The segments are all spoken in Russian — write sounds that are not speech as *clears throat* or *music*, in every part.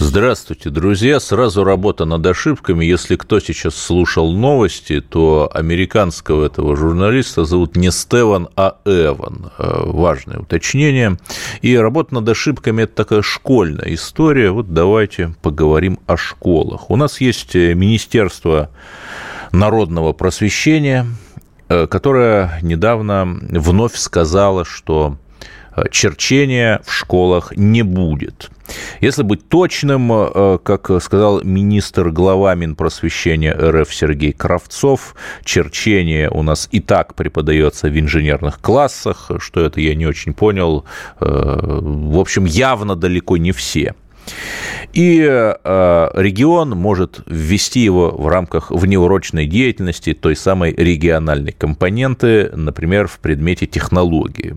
Здравствуйте, друзья. Сразу работа над ошибками. Если кто сейчас слушал новости, то американского этого журналиста зовут не Стеван, а Эван. Э, важное уточнение. И работа над ошибками – это такая школьная история. Вот давайте поговорим о школах. У нас есть Министерство народного просвещения, э, которое недавно вновь сказала, что черчения в школах не будет. Если быть точным, э, как сказал министр глава Минпросвещения РФ Сергей Кравцов, черчение у нас и так преподается в инженерных классах, что это я не очень понял. Э, в общем, явно далеко не все. И э, регион может ввести его в рамках внеурочной деятельности той самой региональной компоненты, например, в предмете технологии.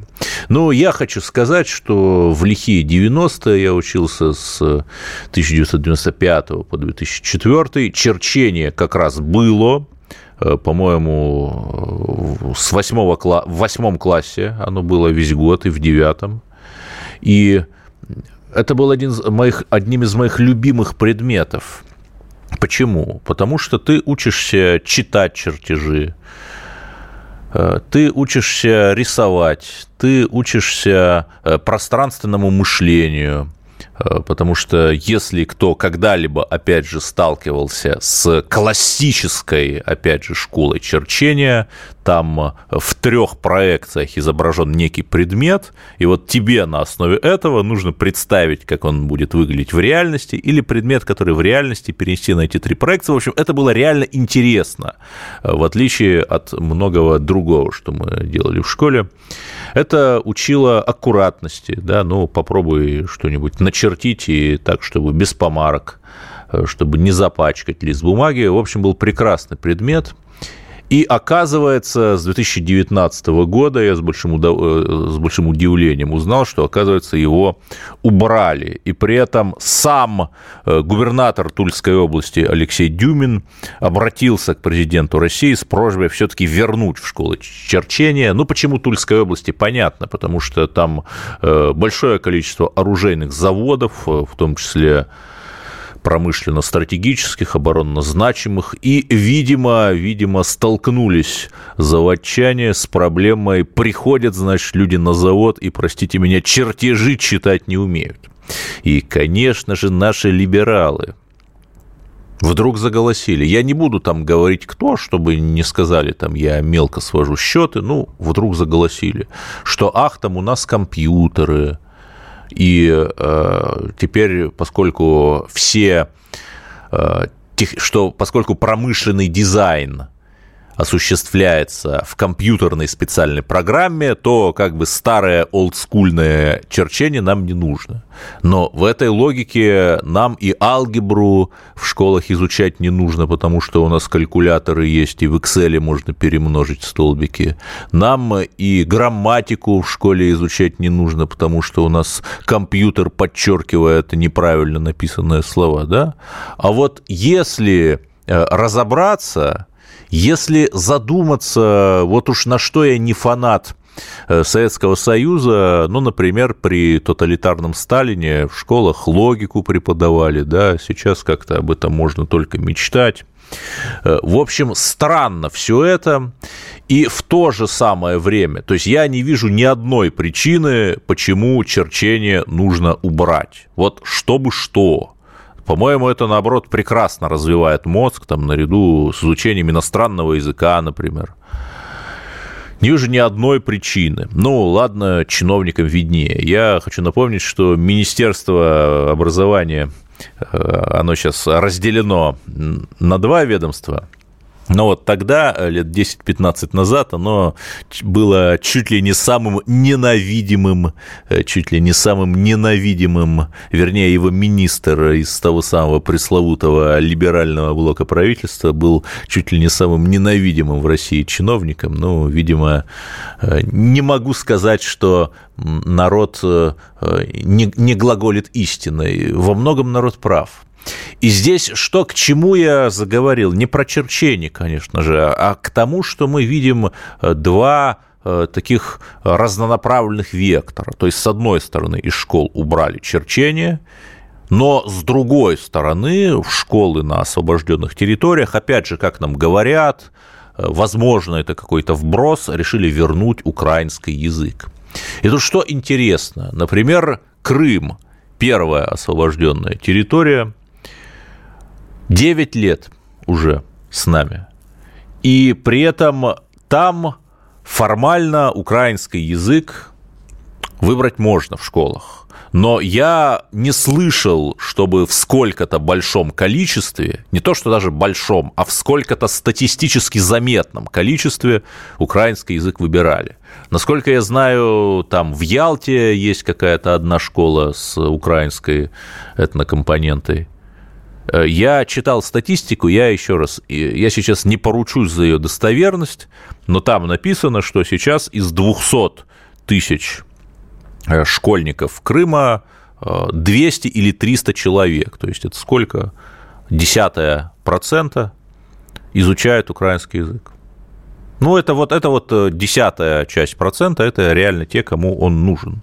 Но я хочу сказать, что в лихие 90-е я учился с 1995 по 2004, черчение как раз было, э, по-моему, с восьмого кла... в восьмом классе оно было весь год и в девятом. И это был один из моих, одним из моих любимых предметов. Почему? Потому что ты учишься читать чертежи, э, ты учишься рисовать, ты учишься э, пространственному мышлению – Э, потому что если кто когда-либо, опять же, сталкивался с классической, опять же, школой черчения, там э, в трех проекциях изображен некий предмет, и вот тебе на основе этого нужно представить, как он будет выглядеть в реальности, или предмет, который в реальности перенести на эти три проекции. В общем, это было реально интересно, э, в отличие от многого другого, что мы делали в школе. Это учило аккуратности, да, ну, попробуй что-нибудь начертить и так, чтобы без помарок, э, чтобы не запачкать лист бумаги. В общем, был прекрасный предмет – и оказывается, с 2019 года я с большим, удов... Э, с большим удивлением узнал, что, оказывается, его убрали. И при этом сам э, губернатор Тульской области Алексей Дюмин обратился к президенту России с просьбой все-таки вернуть в школы черчения. Ну, почему Тульской области, понятно, потому что там э, большое количество оружейных заводов, в том числе промышленно-стратегических, оборонно значимых, и, видимо, видимо, столкнулись заводчане с проблемой «приходят, значит, люди на завод и, простите меня, чертежи читать не умеют». И, конечно же, наши либералы вдруг заголосили. Я не буду там говорить кто, чтобы не сказали, там, я мелко свожу счеты, ну, вдруг заголосили, что, ах, там у нас компьютеры, и э, теперь, поскольку все, э, что поскольку промышленный дизайн осуществляется в компьютерной специальной программе, то как бы старое олдскульное черчение нам не нужно. Но в этой логике нам и алгебру в школах изучать не нужно, потому что у нас калькуляторы есть, и в Excel можно перемножить столбики. Нам и грамматику в школе изучать не нужно, потому что у нас компьютер подчеркивает неправильно написанные слова, да? А вот если э, разобраться, если задуматься, вот уж на что я не фанат э, Советского Союза, ну, например, при тоталитарном Сталине в школах логику преподавали, да, сейчас как-то об этом можно только мечтать. Э, в общем, странно все это. И в то же самое время, то есть я не вижу ни одной причины, почему черчение нужно убрать. Вот чтобы что. По-моему, это, наоборот, прекрасно развивает мозг, там, наряду с изучением иностранного языка, например. Не вижу ни одной причины. Ну, ладно, чиновникам виднее. Я хочу напомнить, что Министерство образования, э, оно сейчас разделено на два ведомства – но вот тогда, э, лет 10-15 назад, оно было чуть ли не самым ненавидимым, э, чуть ли не самым ненавидимым, вернее, его министр из того самого пресловутого либерального блока правительства был чуть ли не самым ненавидимым в России чиновником. Ну, видимо, э, не могу сказать, что народ не, не глаголит истиной. Во многом народ прав. И здесь что к чему я заговорил? Не про черчение, конечно же, а к тому, что мы видим э, два э, таких разнонаправленных вектора. То есть, с одной стороны, из школ убрали черчение, но с другой стороны, в школы на освобожденных территориях, опять же, как нам говорят, э, возможно, это какой-то вброс, решили вернуть украинский язык. И тут что интересно, например, Крым, первая освобожденная территория, 9 лет уже с нами. И при этом там формально украинский язык выбрать можно в школах. Но я не слышал, чтобы в сколько-то большом количестве, не то что даже большом, а в сколько-то статистически заметном количестве украинский язык выбирали. Насколько я знаю, там в Ялте есть какая-то одна школа с украинской этнокомпонентой. Э, я читал статистику, я еще раз, я сейчас не поручусь за ее достоверность, но там написано, что сейчас из 200 тысяч э, школьников Крыма 200 э, или 300 человек, то есть это сколько? Десятая процента изучают украинский язык. Ну, это вот, это вот десятая часть процента, это реально те, кому он нужен.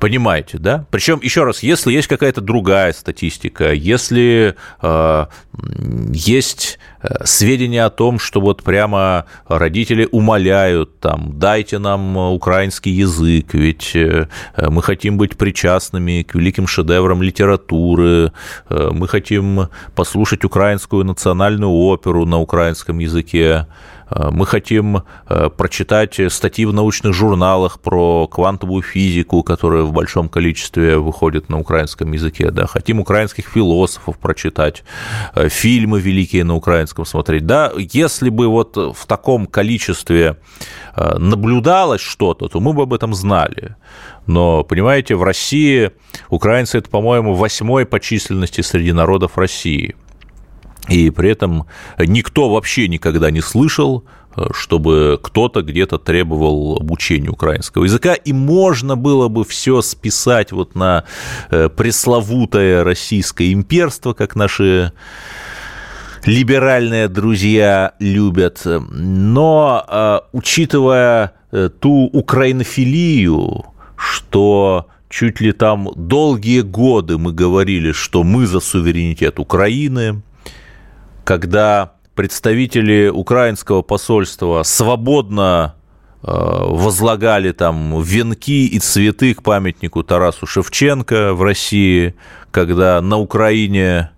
Понимаете, да? Причем, еще раз, если есть какая-то другая статистика, если э, есть э, сведения о том, что вот прямо родители умоляют, там, дайте нам украинский язык, ведь э, мы хотим быть причастными к великим шедеврам литературы, э, мы хотим послушать украинскую национальную оперу на украинском языке, Э, мы хотим э, прочитать статьи в научных журналах про квантовую физику, которая в большом количестве выходит на украинском языке. Да? Хотим украинских философов прочитать, э, фильмы великие на украинском смотреть. Да? Если бы вот в таком количестве наблюдалось что-то, то мы бы об этом знали. Но, понимаете, в России украинцы – это, по-моему, восьмой по численности среди народов России – и при этом никто вообще никогда не слышал, э, чтобы кто-то где-то требовал обучения украинского языка, и можно было бы все списать вот на э, пресловутое российское имперство, как наши либеральные друзья любят. Но э, учитывая ту украинофилию, что чуть ли там долгие годы мы говорили, что мы за суверенитет Украины, когда представители украинского посольства свободно э, возлагали там венки и цветы к памятнику Тарасу Шевченко в России, когда на Украине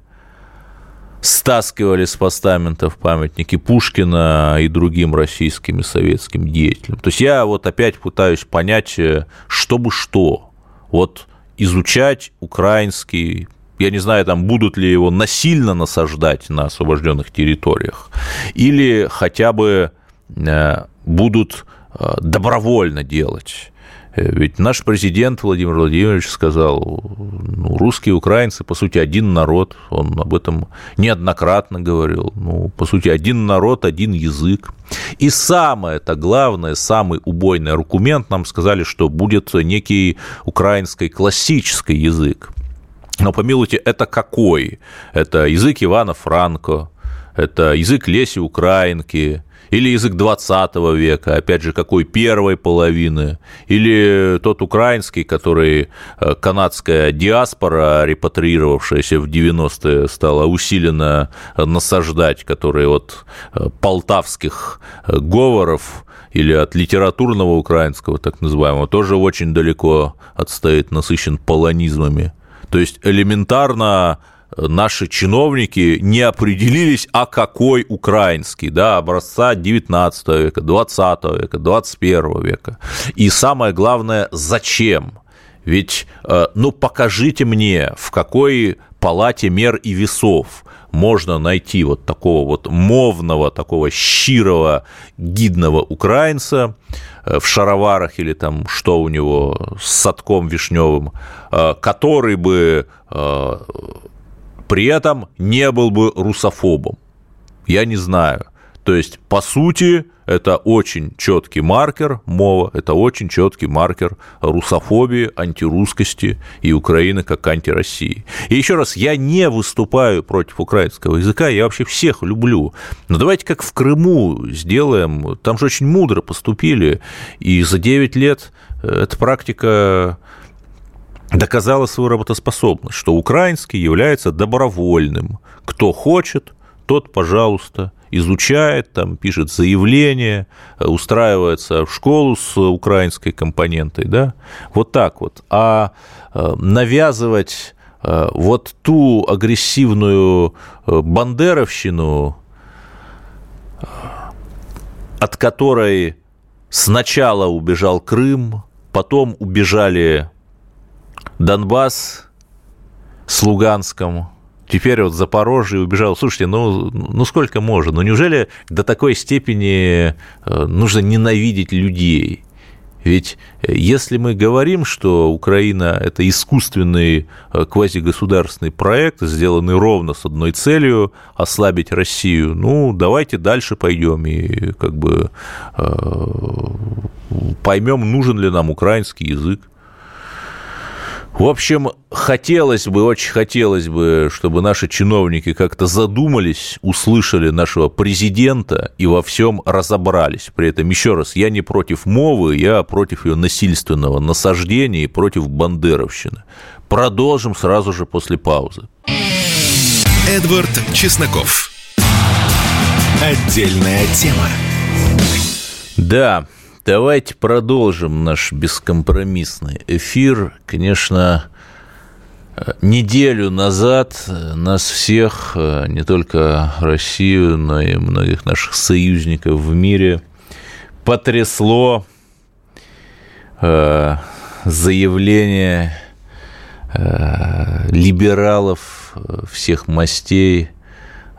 стаскивали с постаментов памятники Пушкина и другим российским и советским деятелям. То есть я вот опять пытаюсь понять, э, чтобы что. Вот изучать украинский я не знаю, там будут ли его насильно насаждать на освобожденных территориях, или хотя бы э, будут э, добровольно делать. Э, ведь наш президент Владимир Владимирович сказал, ну, русские украинцы, по сути, один народ, он об этом неоднократно говорил, ну, по сути, один народ, один язык. И самое это главное, самый убойный аргумент нам сказали, что будет некий украинский классический язык. Но помилуйте, это какой? Это язык Ивана Франко, это язык Леси Украинки, или язык 20 века, опять же, какой первой половины, или тот украинский, который э, канадская диаспора, репатриировавшаяся в 90-е, стала усиленно насаждать, который от э, полтавских э, говоров или от литературного украинского, так называемого, тоже очень далеко отстоит, насыщен полонизмами. То есть элементарно э, наши чиновники не определились, а какой украинский, да, образца 19 века, 20 века, 21 века. И самое главное, зачем? Ведь, э, ну, покажите мне, в какой палате мер и весов можно найти вот такого вот мовного, такого щирого, гидного украинца э, в шароварах или там что у него с садком вишневым, э, который бы э, при этом не был бы русофобом. Я не знаю. То есть, по сути, это очень четкий маркер мова, это очень четкий маркер русофобии, антирусскости и Украины как антироссии. И еще раз, я не выступаю против украинского языка, я вообще всех люблю. Но давайте как в Крыму сделаем, там же очень мудро поступили, и за 9 лет эта практика доказала свою работоспособность, что украинский является добровольным. Кто хочет, тот, пожалуйста, изучает, там, пишет заявление, устраивается в школу с украинской компонентой, да, вот так вот. А э, навязывать э, вот ту агрессивную э, бандеровщину, от которой сначала убежал Крым, потом убежали Донбасс с Луганском, теперь вот Запорожье убежал. Слушайте, ну, ну сколько можно? Ну неужели до такой степени э, нужно ненавидеть людей? Ведь э, если мы говорим, что Украина – это искусственный э, квазигосударственный проект, сделанный ровно с одной целью – ослабить Россию, ну, давайте дальше пойдем и как бы поймем, нужен ли нам украинский язык. В общем, хотелось бы, очень хотелось бы, чтобы наши чиновники как-то задумались, услышали нашего президента и во всем разобрались. При этом, еще раз, я не против мовы, я против ее насильственного насаждения и против бандеровщины. Продолжим сразу же после паузы. Эдвард Чесноков. Отдельная тема. Да, Давайте продолжим наш бескомпромиссный эфир. Конечно, неделю назад нас всех, не только Россию, но и многих наших союзников в мире, потрясло э, заявление э, либералов всех мастей.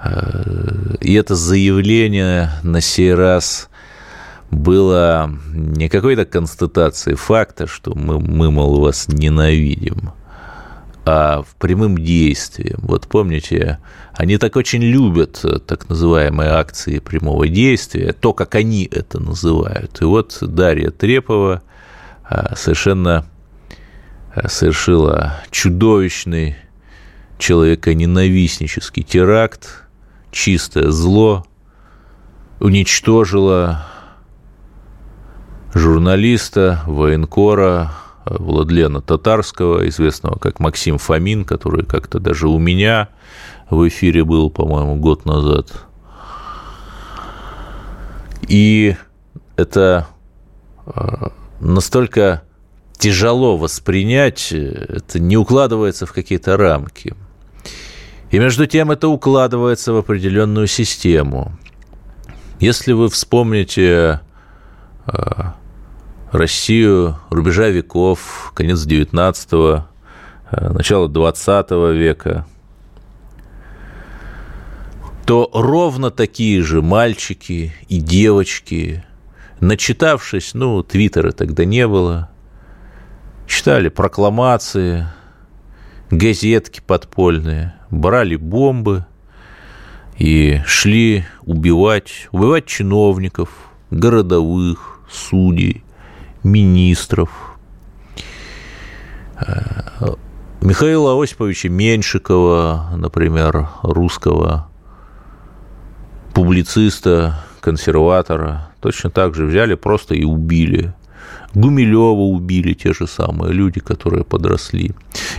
Э, и это заявление на сей раз – было не какой-то констатацией факта, что мы, мы, мол, вас ненавидим, а в прямым действием. Вот помните, они так очень любят так называемые акции прямого действия, то, как они это называют. И вот Дарья Трепова а, совершенно а, совершила чудовищный человеконенавистнический теракт, чистое зло, уничтожила журналиста, военкора Владлена Татарского, известного как Максим Фомин, который как-то даже у меня в эфире был, по-моему, год назад. И это а, настолько тяжело воспринять, это не укладывается в какие-то рамки. И между тем это укладывается в определенную систему. Если вы вспомните Россию рубежа веков, конец XIX, э, начало XX века, то ровно такие же мальчики и девочки, начитавшись, ну, твиттера тогда не было, читали прокламации, газетки подпольные, брали бомбы и шли убивать, убивать чиновников, городовых, судей, министров, э, Михаила Осиповича Меньшикова, например, русского публициста, консерватора, точно так же взяли просто и убили. Гумилева убили те же самые люди, которые подросли.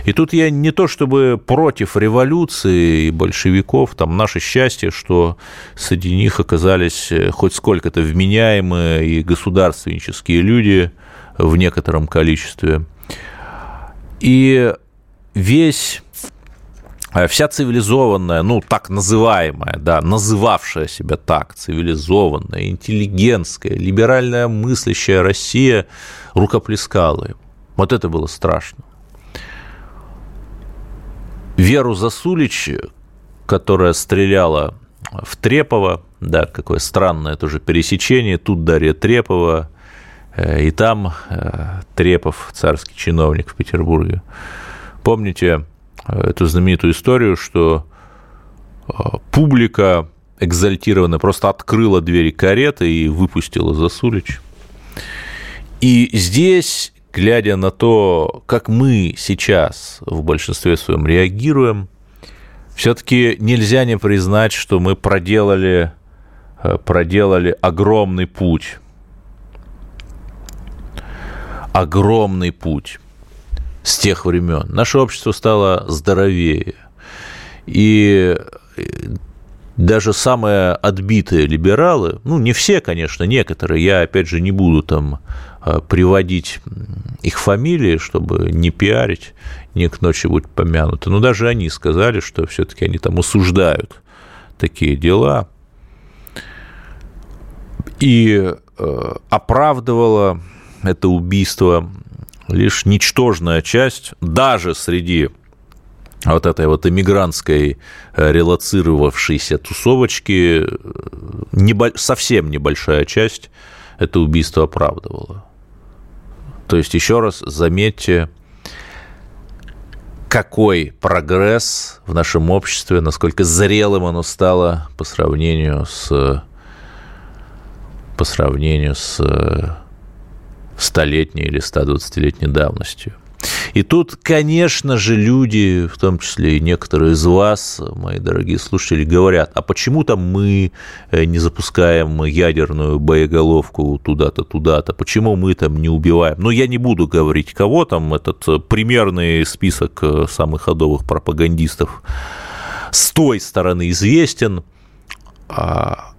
И тут я не то чтобы против революции и большевиков, там наше счастье, что среди них оказались э, хоть сколько-то вменяемые и государственнические люди в некотором количестве. И весь вся цивилизованная, ну, так называемая, да, называвшая себя так, цивилизованная, интеллигентская, либеральная мыслящая Россия рукоплескала им. Вот это было страшно. Веру Засулич которая стреляла в Трепова, да, какое странное тоже пересечение, тут Дарья Трепова, э, и там э, Трепов, царский чиновник в Петербурге. Помните эту знаменитую историю, что публика экзальтированно просто открыла двери кареты и выпустила Засулич. И здесь, глядя на то, как мы сейчас в большинстве своем реагируем, все-таки нельзя не признать, что мы проделали, э, проделали огромный путь. Огромный путь с тех времен. Наше общество стало здоровее. И даже самые отбитые либералы, ну, не все, конечно, некоторые, я, опять же, не буду там а, приводить их фамилии, чтобы не пиарить, не к ночи быть помянуты, но даже они сказали, что все-таки они там осуждают такие дела. И э, оправдывала это убийство лишь ничтожная часть, даже среди вот этой вот эмигрантской э, релацировавшейся тусовочки небо, совсем небольшая часть это убийство оправдывала. То есть, еще раз заметьте, какой прогресс в нашем обществе, насколько зрелым оно стало по сравнению с по сравнению с э, столетней или 120-летней давностью. И тут, конечно же, люди, в том числе и некоторые из вас, мои дорогие слушатели, говорят, а почему там мы э, не запускаем ядерную боеголовку туда-то, туда-то, почему мы там не убиваем? Ну, я не буду говорить, кого там, этот э, примерный список э, самых ходовых пропагандистов с той стороны известен. А,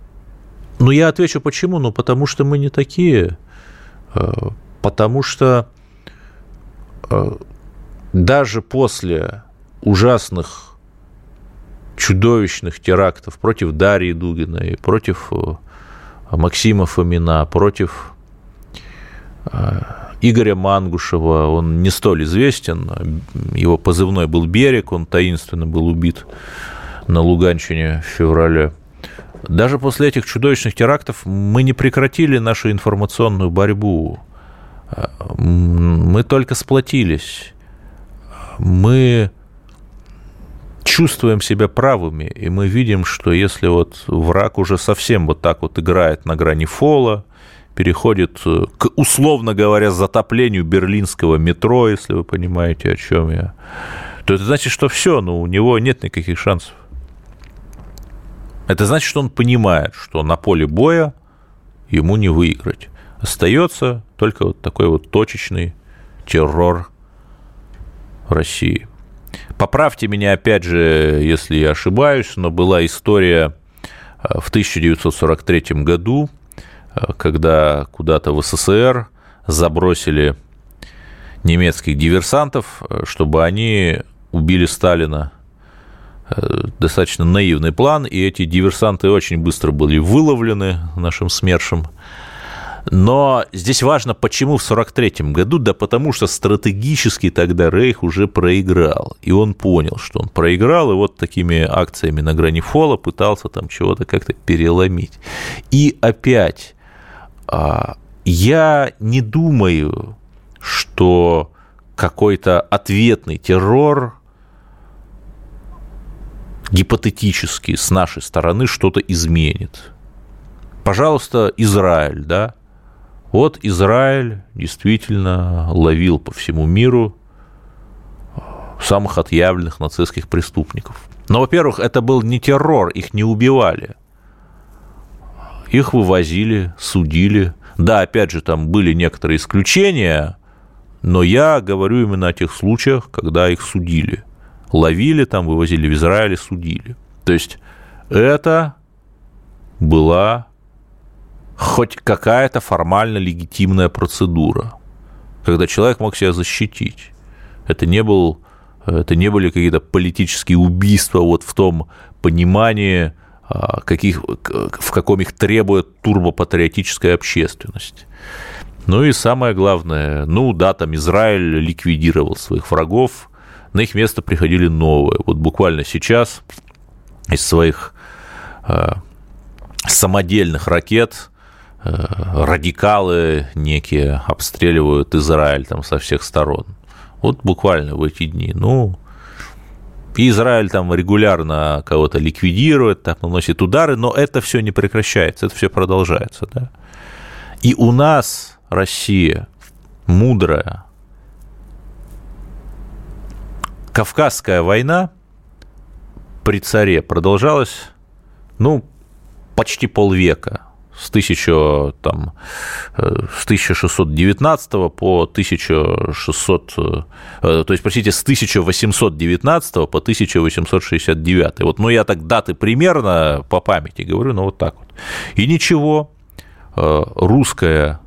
Но ну, я отвечу, почему? Ну, потому что мы не такие. Потому что Э, даже после ужасных, чудовищных терактов против Дарьи Дугиной, против э, Максима Фомина, против э, Игоря Мангушева, он не столь известен, его позывной был «Берег», он таинственно был убит на Луганщине в феврале. Даже после этих чудовищных терактов мы не прекратили нашу информационную борьбу мы только сплотились. Мы чувствуем себя правыми, и мы видим, что если вот враг уже совсем вот так вот играет на грани фола, переходит к, условно говоря, затоплению берлинского метро, если вы понимаете, о чем я, то это значит, что все, ну, у него нет никаких шансов. Это значит, что он понимает, что на поле боя ему не выиграть. Остается только вот такой вот точечный террор России. Поправьте меня, опять же, если я ошибаюсь, но была история э, в 1943 году, э, когда куда-то в СССР забросили немецких диверсантов, э, чтобы они убили Сталина. Достаточно наивный план, и эти диверсанты очень быстро были выловлены нашим СМЕРШем – но здесь важно, почему в 1943 году, да потому что стратегически тогда Рейх уже проиграл, и он понял, что он проиграл, и вот такими акциями на грани фола пытался там чего-то как-то переломить. И опять, а, я не думаю, что какой-то ответный террор гипотетически с нашей стороны что-то изменит. Пожалуйста, Израиль, да, вот Израиль действительно ловил по всему миру самых отъявленных нацистских преступников. Но, во-первых, это был не террор, их не убивали. Их вывозили, судили. Да, опять же, там были некоторые исключения, но я говорю именно о тех случаях, когда их судили. Ловили там, вывозили в Израиль, судили. То есть это была хоть какая-то формально легитимная процедура, когда человек мог себя защитить. Это не, был, это не были какие-то политические убийства вот в том понимании, а, каких, в каком их требует турбопатриотическая общественность. Ну и самое главное, ну да, там Израиль ликвидировал своих врагов, на их место приходили новые. Вот буквально сейчас из своих э, самодельных ракет э, радикалы некие обстреливают Израиль там со всех сторон. Вот буквально в эти дни. Ну, и Израиль там регулярно кого-то ликвидирует, так наносит удары, но это все не прекращается, это все продолжается. Да? И у нас Россия мудрая. Кавказская война при царе продолжалась, ну, почти полвека с, 1000, там, э, с 1619 по 1600, э, то есть, простите, с 1819 по 1869. Вот, ну, я так даты примерно по памяти говорю, но вот так вот. И ничего, э, русская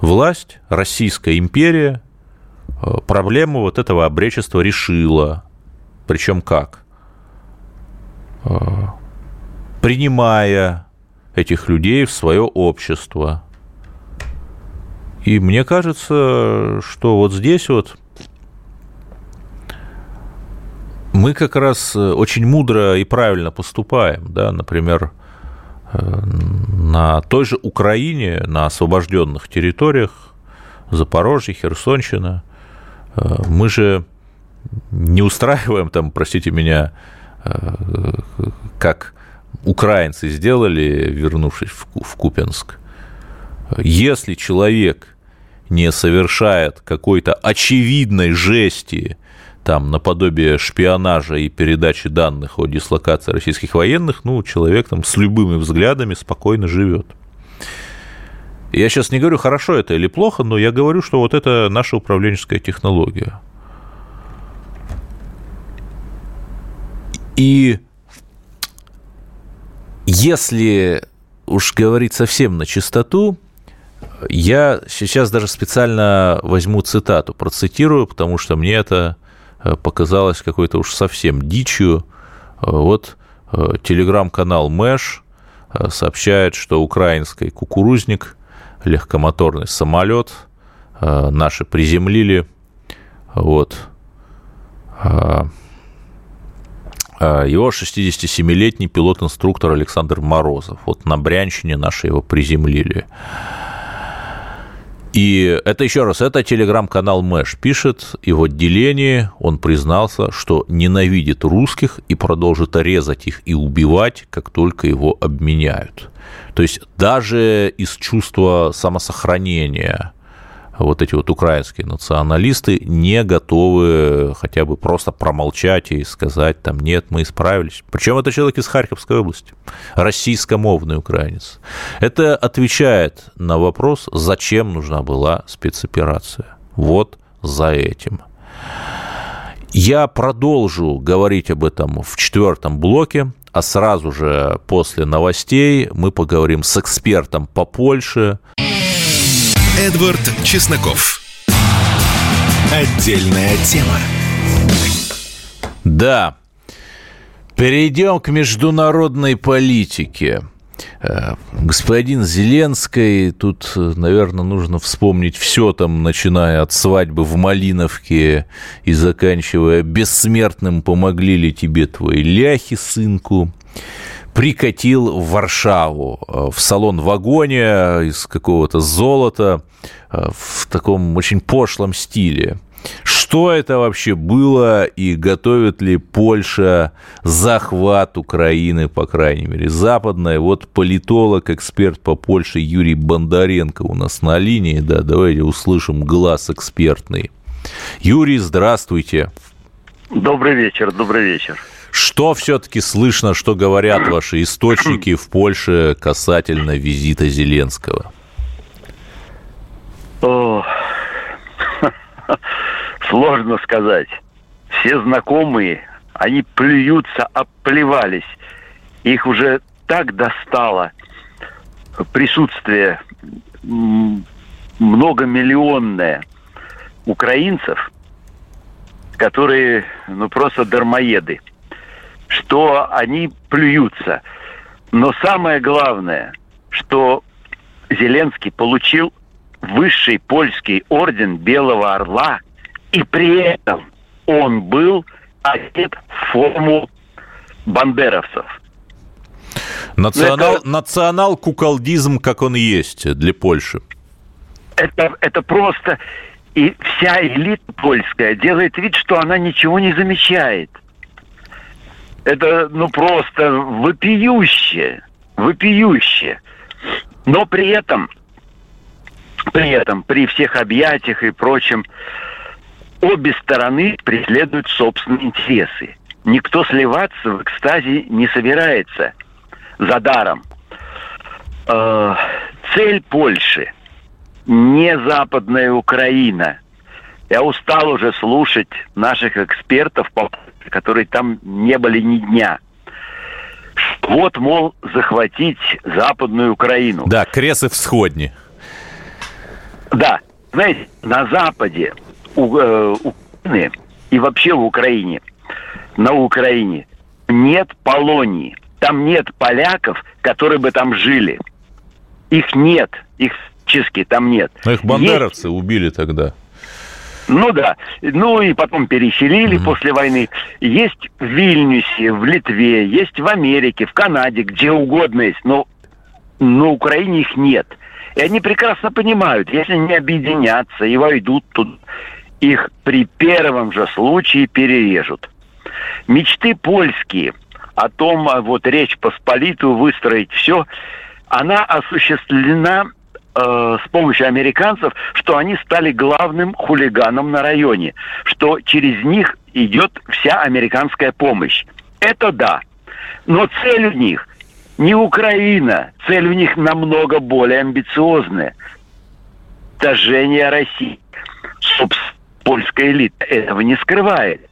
власть, Российская империя проблему вот этого обречества решила. Причем как? Принимая этих людей в свое общество. И мне кажется, что вот здесь вот мы как раз очень мудро и правильно поступаем, да, например, э, на той же Украине, на освобожденных территориях, Запорожье, Херсонщина, э, мы же не устраиваем там, простите меня, э, как украинцы сделали, вернувшись в Купенск, если человек не совершает какой-то очевидной жести, там, наподобие шпионажа и передачи данных о дислокации российских военных, ну, человек там с любыми взглядами спокойно живет. Я сейчас не говорю, хорошо это или плохо, но я говорю, что вот это наша управленческая технология. И если уж говорить совсем на чистоту, я сейчас даже специально возьму цитату, процитирую, потому что мне это э, показалось какой-то уж совсем дичью. Э, вот э, телеграм-канал Мэш сообщает, что украинский кукурузник, легкомоторный самолет наши приземлили. Вот а, его 67-летний пилот-инструктор Александр Морозов. Вот на Брянщине наши его приземлили. И это еще раз, это телеграм-канал Мэш пишет, и в отделении он признался, что ненавидит русских и продолжит резать их и убивать, как только его обменяют. То есть даже из чувства самосохранения вот эти вот украинские националисты не готовы хотя бы просто промолчать и сказать там нет, мы исправились. Причем это человек из Харьковской области, российскомовный украинец. Это отвечает на вопрос, зачем нужна была спецоперация. Вот за этим. Я продолжу говорить об этом в четвертом блоке, а сразу же после новостей мы поговорим с экспертом по Польше. Эдвард Чесноков. Отдельная тема. Да. Перейдем к международной политике. Э, господин Зеленский, тут, наверное, нужно вспомнить все там, начиная от свадьбы в Малиновке и заканчивая бессмертным «Помогли ли тебе твои ляхи, сынку?» Прикатил в Варшаву э, в салон-вагоне из какого-то золота э, в таком очень пошлом стиле. Что это вообще было и готовит ли Польша захват Украины, по крайней мере, западная? Вот политолог, эксперт по Польше Юрий Бондаренко у нас на линии. Да, давайте услышим глаз экспертный. Юрий, здравствуйте. Добрый вечер, добрый вечер. Что все-таки слышно, что говорят ваши источники в Польше касательно визита Зеленского? Сложно сказать. Все знакомые, они плюются, оплевались. Их уже так достало присутствие многомиллионное украинцев, которые ну просто дармоеды что они плюются. Но самое главное, что Зеленский получил высший польский орден Белого Орла, и при этом он был одет в форму бандеровцев. Национал, это... национал-куколдизм, как он есть для Польши. Это, это просто... И вся элита польская делает вид, что она ничего не замечает. Это, ну, просто вопиюще. Вопиюще. Но при этом, при этом, при всех объятиях и прочем, обе стороны преследуют собственные интересы. Никто сливаться в экстазе не собирается за даром. Э, цель Польши не западная Украина. Я устал уже слушать наших экспертов, которые там не были ни дня. Вот, мол, захватить Западную Украину. Да, Кресы всходни. Да, знаете, на Западе у, э, Украины и вообще в Украине, на Украине нет полонии. Там нет поляков, которые бы там жили. Их нет, их физически там нет. Но их бандеровцы есть... убили тогда. Ну да. Ну и потом переселили угу. после войны. Есть в Вильнюсе, в Литве, есть в Америке, в Канаде, где угодно есть. Но на Украине их нет. И они прекрасно понимают, если не объединятся и войдут тут, их при первом же случае перережут. Мечты польские о том, а вот Речь Посполитую выстроить все, она осуществлена э, с помощью американцев, что они стали главным хулиганом на районе, что через них идет вся американская помощь. Это да. Но цель у них не Украина, цель у них намного более амбициозная. Тожение России. Собственно, польская элита этого не скрывает.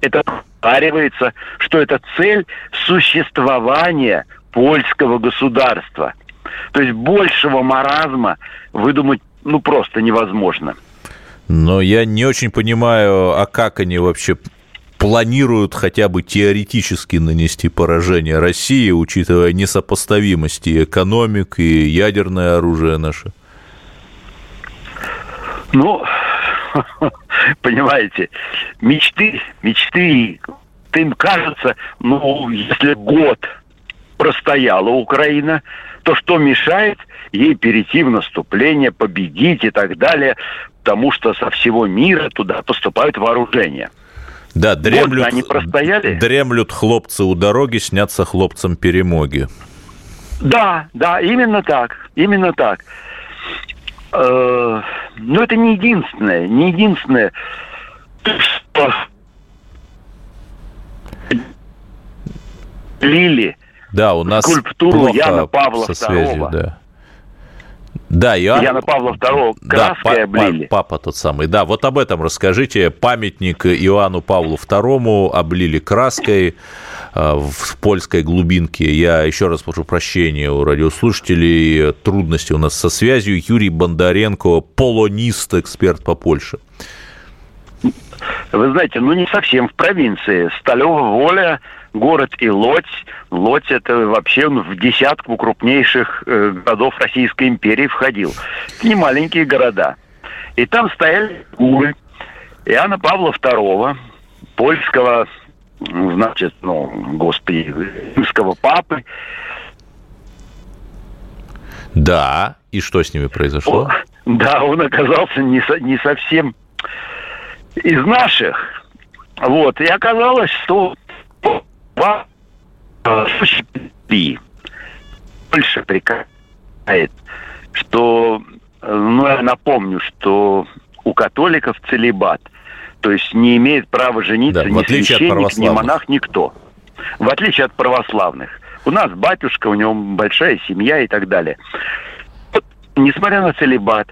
Это проговаривается, что это цель существования польского государства – то есть большего маразма выдумать ну просто невозможно. Но я не очень понимаю, а как они вообще планируют хотя бы теоретически нанести поражение России, учитывая несопоставимости экономик и ядерное оружие наше? Ну, *laughs* понимаете, мечты, мечты, им кажется, ну, если год простояла Украина, то что мешает ей перейти в наступление, победить и так далее, потому что со всего мира туда поступают вооружения. Да, дремлют, вот они простояли. дремлют хлопцы у дороги, снятся хлопцам перемоги. Да, да, именно так, именно так. Э, но это не единственное, не единственное, что Лили да, у нас скульптуру плохо Яна Павла со связью, II. Да. Да, Иоанн... Яна Павла II краской да, облили. Папа тот самый. Да, вот об этом расскажите. Памятник Иоанну Павлу II облили краской э, в польской глубинке. Я еще раз прошу прощения у радиослушателей. Трудности у нас со связью. Юрий Бондаренко, полонист, эксперт по Польше. Вы знаете, ну не совсем в провинции. Сталева воля город и Лодь. Лодь это вообще он в десятку крупнейших э, городов Российской империи входил. Это не маленькие города. И там стояли фигуры Иоанна Павла II, польского, значит, ну, господи, римского папы. Да, и что с ними произошло? да, он оказался не, со, не совсем из наших. Вот, и оказалось, что два три. Больше прикасает, что, ну, я напомню, что у католиков целебат, то есть не имеет права жениться да, ни священник, ни монах, никто. В отличие от православных. У нас батюшка, у него большая семья и так далее. Вот, несмотря на целебат,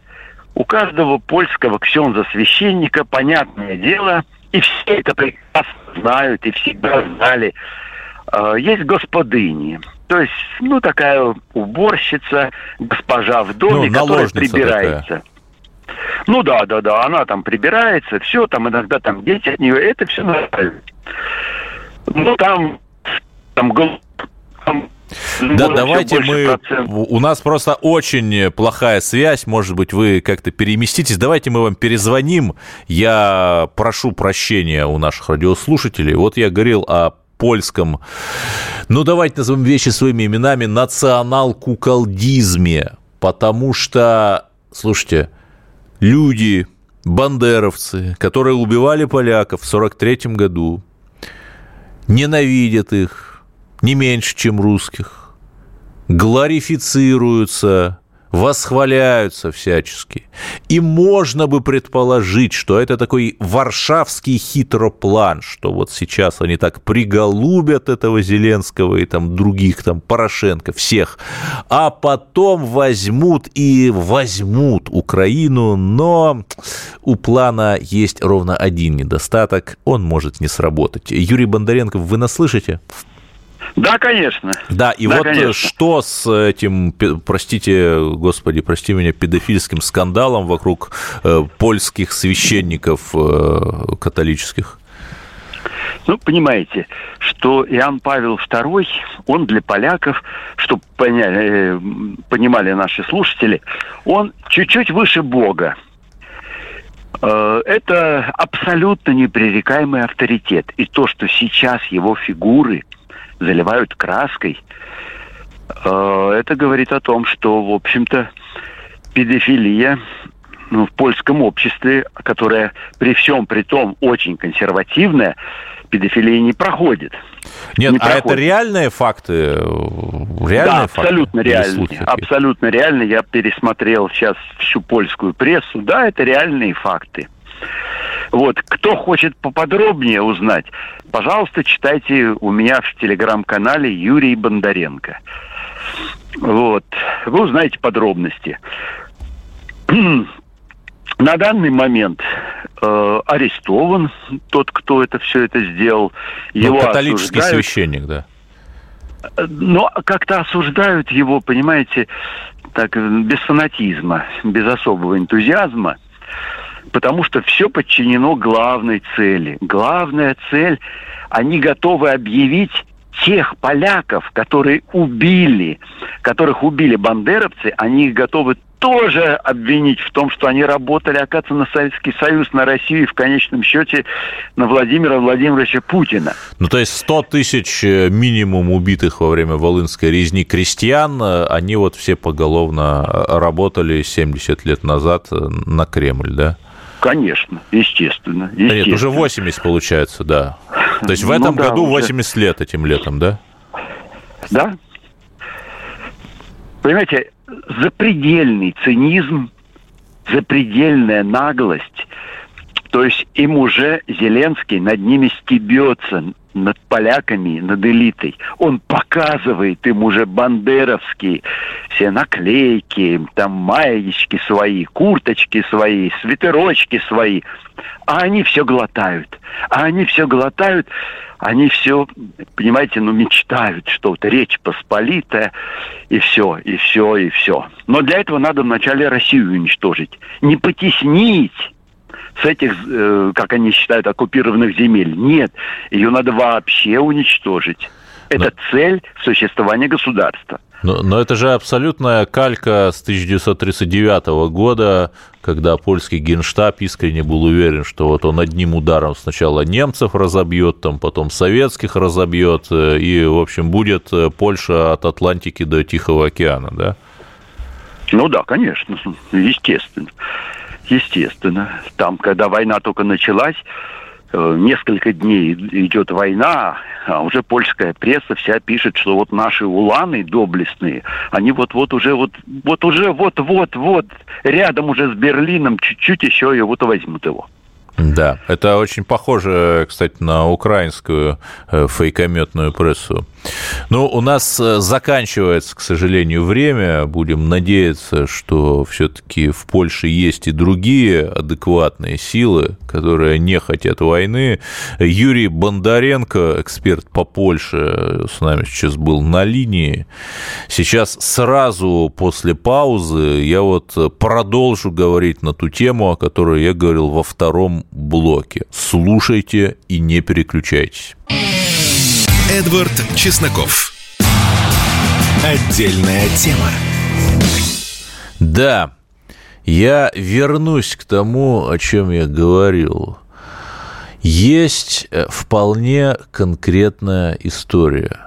у каждого польского ксенза священника, понятное дело, и все это прекрасно знают и всегда знали, э, есть господыни. То есть, ну, такая уборщица, госпожа в доме, ну, которая прибирается. Такая. Ну да, да, да, она там прибирается, все, там иногда там дети от нее, это все нормально. Ну там, там, там да, давайте мы... У нас просто очень плохая связь, может быть, вы как-то переместитесь. Давайте мы вам перезвоним. Я прошу прощения у наших радиослушателей. Вот я говорил о польском, ну, давайте назовем вещи своими именами, национал-куколдизме, потому что, слушайте, люди, бандеровцы, которые убивали поляков в 1943 году, ненавидят их не меньше, чем русских, глорифицируются, восхваляются всячески. И можно бы предположить, что это такой варшавский хитроплан, что вот сейчас они так приголубят этого Зеленского и там других, там Порошенко, всех, а потом возьмут и возьмут Украину, но у плана есть ровно один недостаток, он может не сработать. Юрий Бондаренко, вы нас слышите? Да, конечно. Да, и да, вот конечно. что с этим, простите, господи, прости меня, педофильским скандалом вокруг э, польских священников э, католических? Ну, понимаете, что Иоанн Павел II, он для поляков, чтобы поняли, э, понимали наши слушатели, он чуть-чуть выше Бога. Это абсолютно непререкаемый авторитет. И то, что сейчас его фигуры – заливают краской. Э, это говорит о том, что, в общем-то, педофилия ну, в польском обществе, которая при всем при том очень консервативная, педофилия не проходит. Нет, не а проходит. это реальные факты? Реальные да, абсолютно факты? реальные. Абсолютно реальные. Я пересмотрел сейчас всю польскую прессу. Да, это реальные факты. Вот, кто хочет поподробнее узнать, пожалуйста, читайте у меня в телеграм-канале Юрий Бондаренко. Вот, вы узнаете подробности. *clears throat* На данный момент э, арестован тот, кто это все это сделал. Ну, его католический осуждают. священник, да. Но как-то осуждают его, понимаете, так без фанатизма, без особого энтузиазма потому что все подчинено главной цели. Главная цель, они готовы объявить тех поляков, которые убили, которых убили бандеровцы, они их готовы тоже обвинить в том, что они работали, оказывается, на Советский Союз, на Россию и в конечном счете на Владимира Владимировича Путина. Ну, то есть 100 тысяч э, минимум убитых во время Волынской резни крестьян, э, они вот все поголовно э, работали 70 лет назад на Кремль, да? Конечно, естественно. естественно. Нет, уже 80 получается, да. То есть в ну этом ну, да, году 80 уже... лет этим летом, да? Да. Понимаете, запредельный цинизм, запредельная наглость. То есть им уже Зеленский над ними стебется, над поляками, над элитой. Он показывает им уже бандеровские все наклейки, там маечки свои, курточки свои, свитерочки свои. А они все глотают. А они все глотают, они все, понимаете, ну, мечтают что-то, речь посполитая, и все, и все, и все. Но для этого надо вначале Россию уничтожить. Не потеснить с этих, э, как они считают, оккупированных земель. Нет, ее надо вообще уничтожить. Это Но... цель существования государства. Но, но это же абсолютная калька с 1939 года, когда польский генштаб искренне был уверен, что вот он одним ударом сначала немцев разобьет, там потом советских разобьет, э, и, в общем, будет э, Польша от Атлантики до Тихого океана, да? Ну да, конечно, естественно. Естественно. Там, когда война только началась, э, несколько дней идет война, а уже польская пресса вся пишет, что вот наши уланы доблестные, они вот-вот уже вот, вот уже вот-вот-вот рядом уже с Берлином чуть-чуть еще и вот возьмут его. Да, это очень похоже, кстати, на украинскую э, фейкометную прессу. Ну, у нас э, заканчивается, к сожалению, время. Будем надеяться, что все-таки в Польше есть и другие адекватные силы, которые не хотят войны. Юрий Бондаренко, эксперт по Польше, с нами сейчас был на линии. Сейчас сразу после паузы я вот продолжу говорить на ту тему, о которой я говорил во втором блоке. Слушайте и не переключайтесь. Эдвард Чесноков. Отдельная тема. Да, я вернусь к тому, о чем я говорил. Есть э, вполне конкретная история.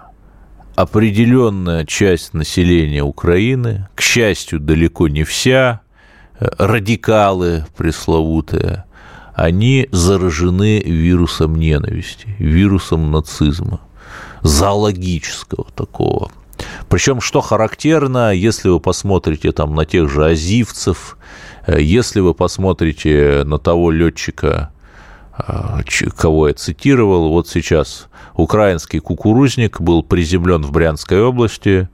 Определенная часть населения Украины, к счастью, далеко не вся, э, радикалы пресловутые, они заражены вирусом ненависти, вирусом нацизма, зоологического такого. Причем, что характерно, если вы посмотрите там на тех же азивцев, э, если вы посмотрите на того летчика, э, кого я цитировал, вот сейчас украинский кукурузник был приземлен в Брянской области,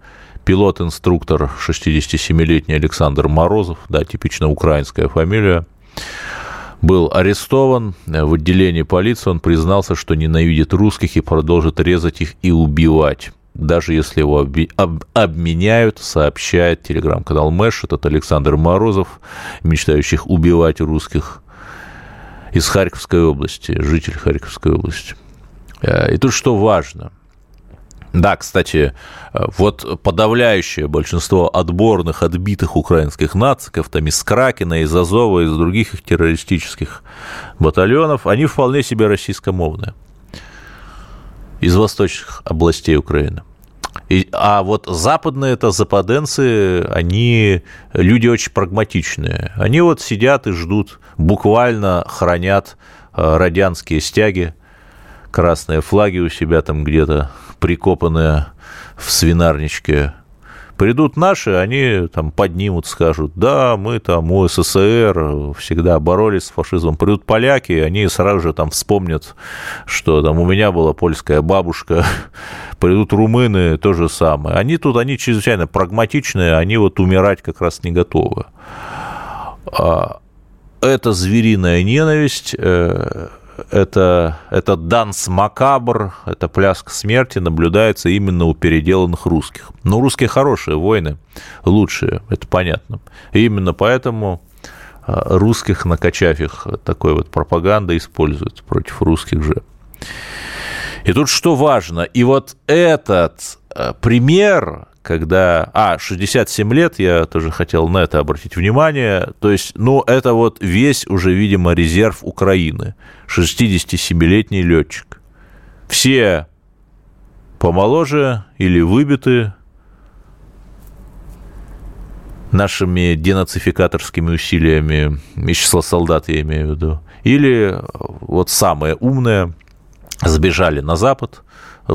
пилот-инструктор 67-летний Александр Морозов, да, типично украинская фамилия, был арестован в отделении полиции, он признался, что ненавидит русских и продолжит резать их и убивать даже если его обменяют, сообщает телеграм-канал Мэш, этот Александр Морозов, мечтающих убивать русских из Харьковской области, житель Харьковской области. Э, и тут что важно – да, кстати, э, вот подавляющее большинство отборных, отбитых украинских нациков, там из Кракена, из Азова, из других их террористических батальонов, они вполне себе российскомовные из восточных областей Украины. И, а вот западные это западенцы, они люди очень прагматичные. Они вот сидят и ждут, буквально хранят э, радянские стяги, красные флаги у себя там где-то прикопанные в свинарничке Придут наши, они там поднимут, скажут, да, мы там у СССР всегда боролись с фашизмом. Придут поляки, они сразу же там вспомнят, что там у меня была польская бабушка. *laughs* Придут румыны, то же самое. Они тут, они чрезвычайно прагматичные, они вот умирать как раз не готовы. А, это звериная ненависть, э, это, это данс макабр, это пляска смерти наблюдается именно у переделанных русских. Но русские хорошие воины, лучшие, это понятно. И именно поэтому а, русских, накачав их такой вот пропагандой, используют против русских же. И тут что важно, и вот этот а, пример, когда... А, 67 лет, я тоже хотел на это обратить внимание. То есть, ну, это вот весь уже, видимо, резерв Украины. 67-летний летчик. Все помоложе или выбиты нашими денацификаторскими усилиями, из числа солдат я имею в виду, или вот самые умные сбежали на Запад,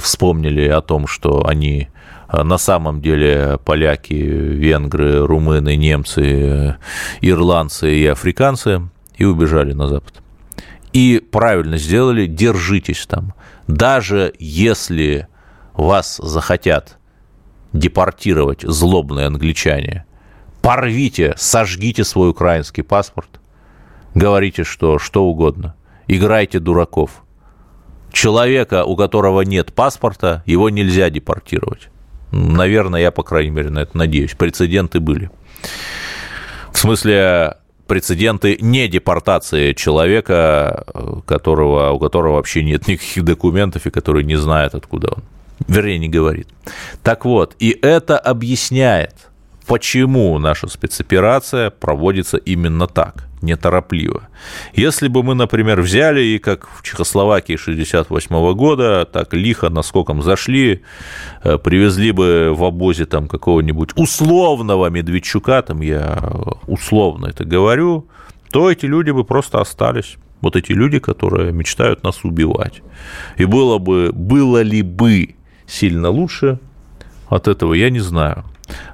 вспомнили о том, что они на самом деле поляки, венгры, румыны, немцы, ирландцы и африканцы и убежали на Запад. И правильно сделали, держитесь там. Даже если вас захотят депортировать злобные англичане, порвите, сожгите свой украинский паспорт, говорите, что что угодно, играйте дураков. Человека, у которого нет паспорта, его нельзя депортировать. Наверное, я, по крайней мере, на это надеюсь. Прецеденты были. В смысле, прецеденты не депортации человека, которого, у которого вообще нет никаких документов и который не знает, откуда он. Вернее, не говорит. Так вот, и это объясняет, почему наша спецоперация проводится именно так неторопливо. Если бы мы, например, взяли и как в Чехословакии 68 года, так лихо наскоком зашли, э, привезли бы в обозе там какого-нибудь условного Медведчука, там я условно это говорю, то эти люди бы просто остались. Вот эти люди, которые мечтают нас убивать. И было бы, было ли бы сильно лучше от этого, я не знаю.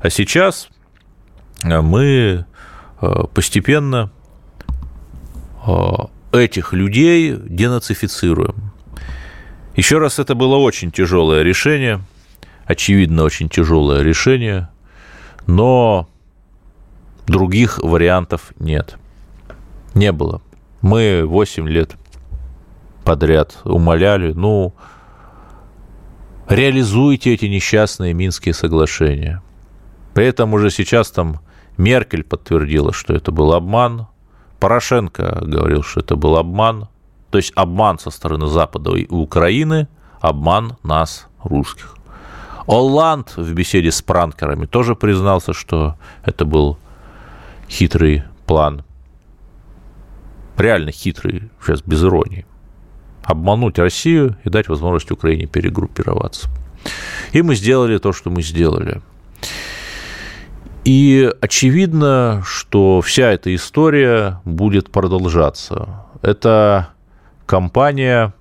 А сейчас э, мы э, постепенно этих людей денацифицируем. Еще раз, это было очень тяжелое решение, очевидно, очень тяжелое решение, но других вариантов нет. Не было. Мы 8 лет подряд умоляли, ну, реализуйте эти несчастные Минские соглашения. При этом уже сейчас там Меркель подтвердила, что это был обман, Порошенко говорил, что это был обман, то есть обман со стороны Запада и Украины, обман нас, русских. Олланд в беседе с пранкерами тоже признался, что это был хитрый план. Реально хитрый, сейчас без иронии. обмануть Россию и дать возможность Украине перегруппироваться. И мы сделали то, что мы сделали. И очевидно, что вся эта история будет продолжаться. Это кампания,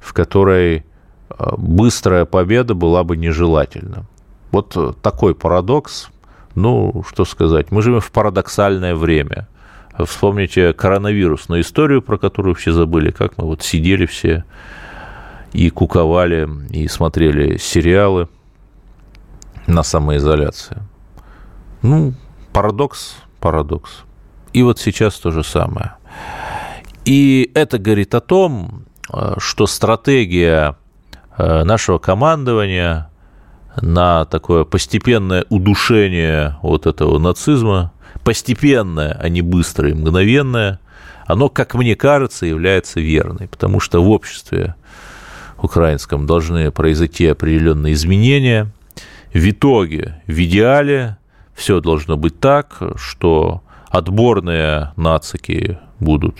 в которой э, быстрая победа была бы нежелательна. Вот такой парадокс. Ну, что сказать, мы живем в парадоксальное время. Вспомните коронавирусную историю, про которую все забыли, как мы вот сидели все и куковали, и смотрели сериалы на самоизоляции. Ну, парадокс, парадокс. И вот сейчас то же самое. И это говорит о том, э, что стратегия э, нашего командования на такое постепенное удушение вот этого нацизма, постепенное, а не быстрое мгновенное, оно, как мне кажется, является верной, потому что в обществе украинском должны произойти определенные изменения. В итоге, в идеале, все должно быть так, что отборные нацики будут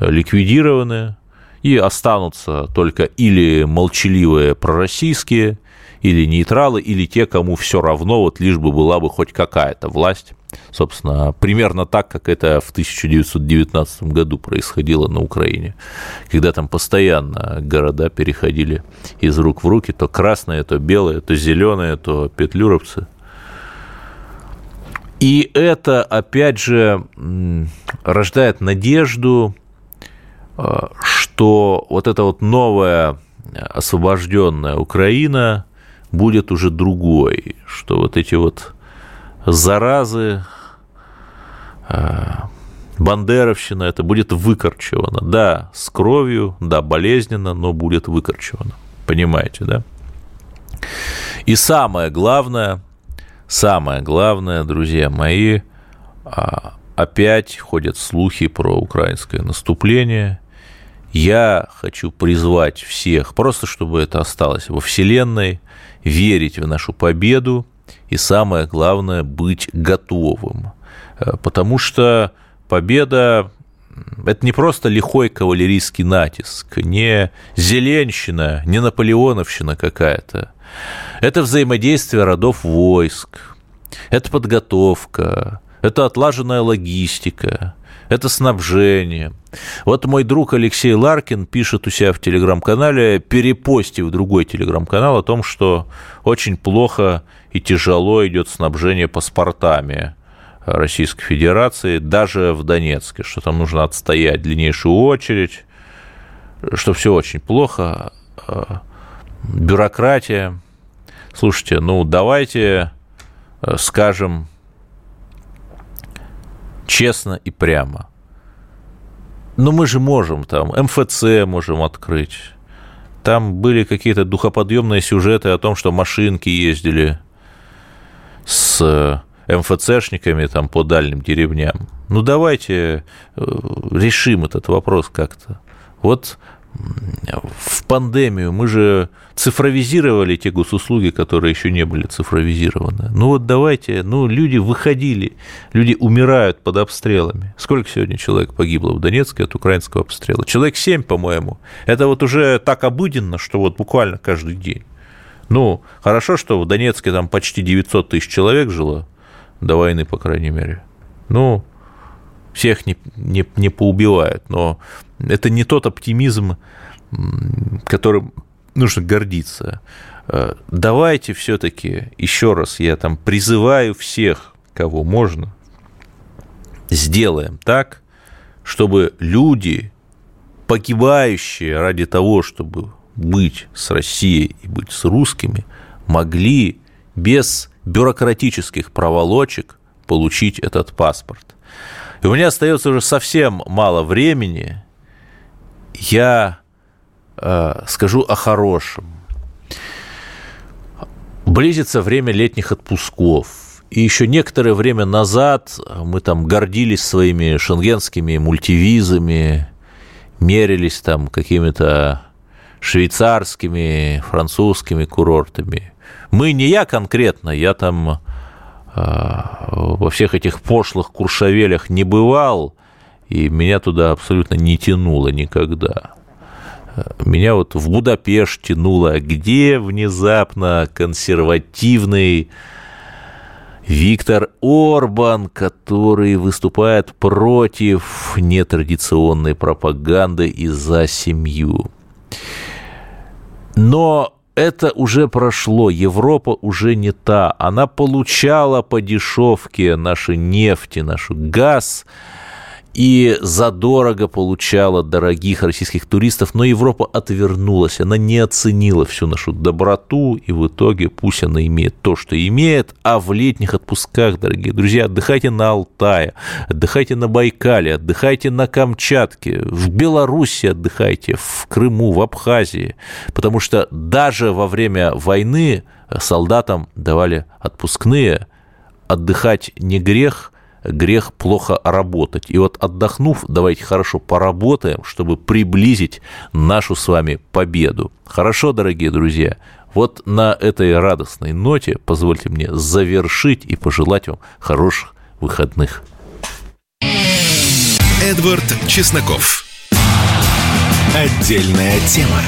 ликвидированы, и останутся только или молчаливые пророссийские, или нейтралы, или те, кому все равно, вот лишь бы была бы хоть какая-то власть. Собственно, примерно так, как это в 1919 году происходило на Украине, когда там постоянно города переходили из рук в руки, то красные, то белые, то зеленые, то петлюровцы. И это, опять же, рождает надежду, э, что вот эта вот новая освобожденная Украина будет уже другой, что вот эти вот заразы, э, бандеровщина, это будет выкорчевано. Да, с кровью, да, болезненно, но будет выкорчевано. Понимаете, да? И самое главное – Самое главное, друзья мои, а, опять ходят слухи про украинское наступление. Я хочу призвать всех, просто чтобы это осталось во Вселенной, верить в нашу победу и самое главное быть готовым. Э, потому что победа это не просто лихой кавалерийский натиск, не зеленщина, не наполеоновщина какая-то. Это взаимодействие родов войск, это подготовка, это отлаженная логистика, это снабжение. Вот мой друг Алексей Ларкин пишет у себя в телеграм-канале, перепостив другой телеграм-канал о том, что очень плохо и тяжело идет снабжение паспортами Российской Федерации, даже в Донецке, что там нужно отстоять длиннейшую очередь, что все очень плохо, бюрократия. Слушайте, ну давайте э, скажем честно и прямо. Ну мы же можем там, МФЦ можем открыть. Там были какие-то духоподъемные сюжеты о том, что машинки ездили с МФЦшниками там по дальним деревням. Ну давайте э, решим этот вопрос как-то. Вот в пандемию мы же цифровизировали те госуслуги, которые еще не были цифровизированы. Ну вот давайте, ну люди выходили, люди умирают под обстрелами. Сколько сегодня человек погибло в Донецке от украинского обстрела? Человек 7, по-моему. Это вот уже так обыденно, что вот буквально каждый день. Ну, хорошо, что в Донецке там почти 900 тысяч человек жило до войны, по крайней мере. Ну, всех не, не, не поубивают, но это не тот оптимизм, которым нужно гордиться. Э, давайте все-таки еще раз я там призываю всех, кого можно, сделаем так, чтобы люди, погибающие ради того, чтобы быть с Россией и быть с русскими, могли без бюрократических проволочек получить этот паспорт. И у меня остается уже совсем мало времени. Я э, скажу о хорошем. Близится время летних отпусков. И еще некоторое время назад мы там гордились своими шенгенскими мультивизами, мерились там какими-то швейцарскими, французскими курортами. Мы не я конкретно, я там а, во всех этих пошлых куршавелях не бывал, и меня туда абсолютно не тянуло никогда. Меня вот в Будапешт тянуло, где внезапно консервативный Виктор Орбан, который выступает против нетрадиционной пропаганды и за семью. Но это уже прошло, Европа уже не та. Она получала по дешевке наши нефти, наш газ – и задорого получала дорогих российских туристов, но Европа отвернулась, она не оценила всю нашу доброту, и в итоге пусть она имеет то, что имеет, а в летних отпусках, дорогие друзья, отдыхайте на Алтае, отдыхайте на Байкале, отдыхайте на Камчатке, в Беларуси отдыхайте, в Крыму, в Абхазии, потому что даже во время войны солдатам давали отпускные, отдыхать не грех – грех плохо работать. И вот отдохнув, давайте хорошо поработаем, чтобы приблизить нашу с вами победу. Хорошо, дорогие друзья? Вот на этой радостной ноте позвольте мне завершить и пожелать вам хороших выходных. Эдвард Чесноков. Отдельная тема.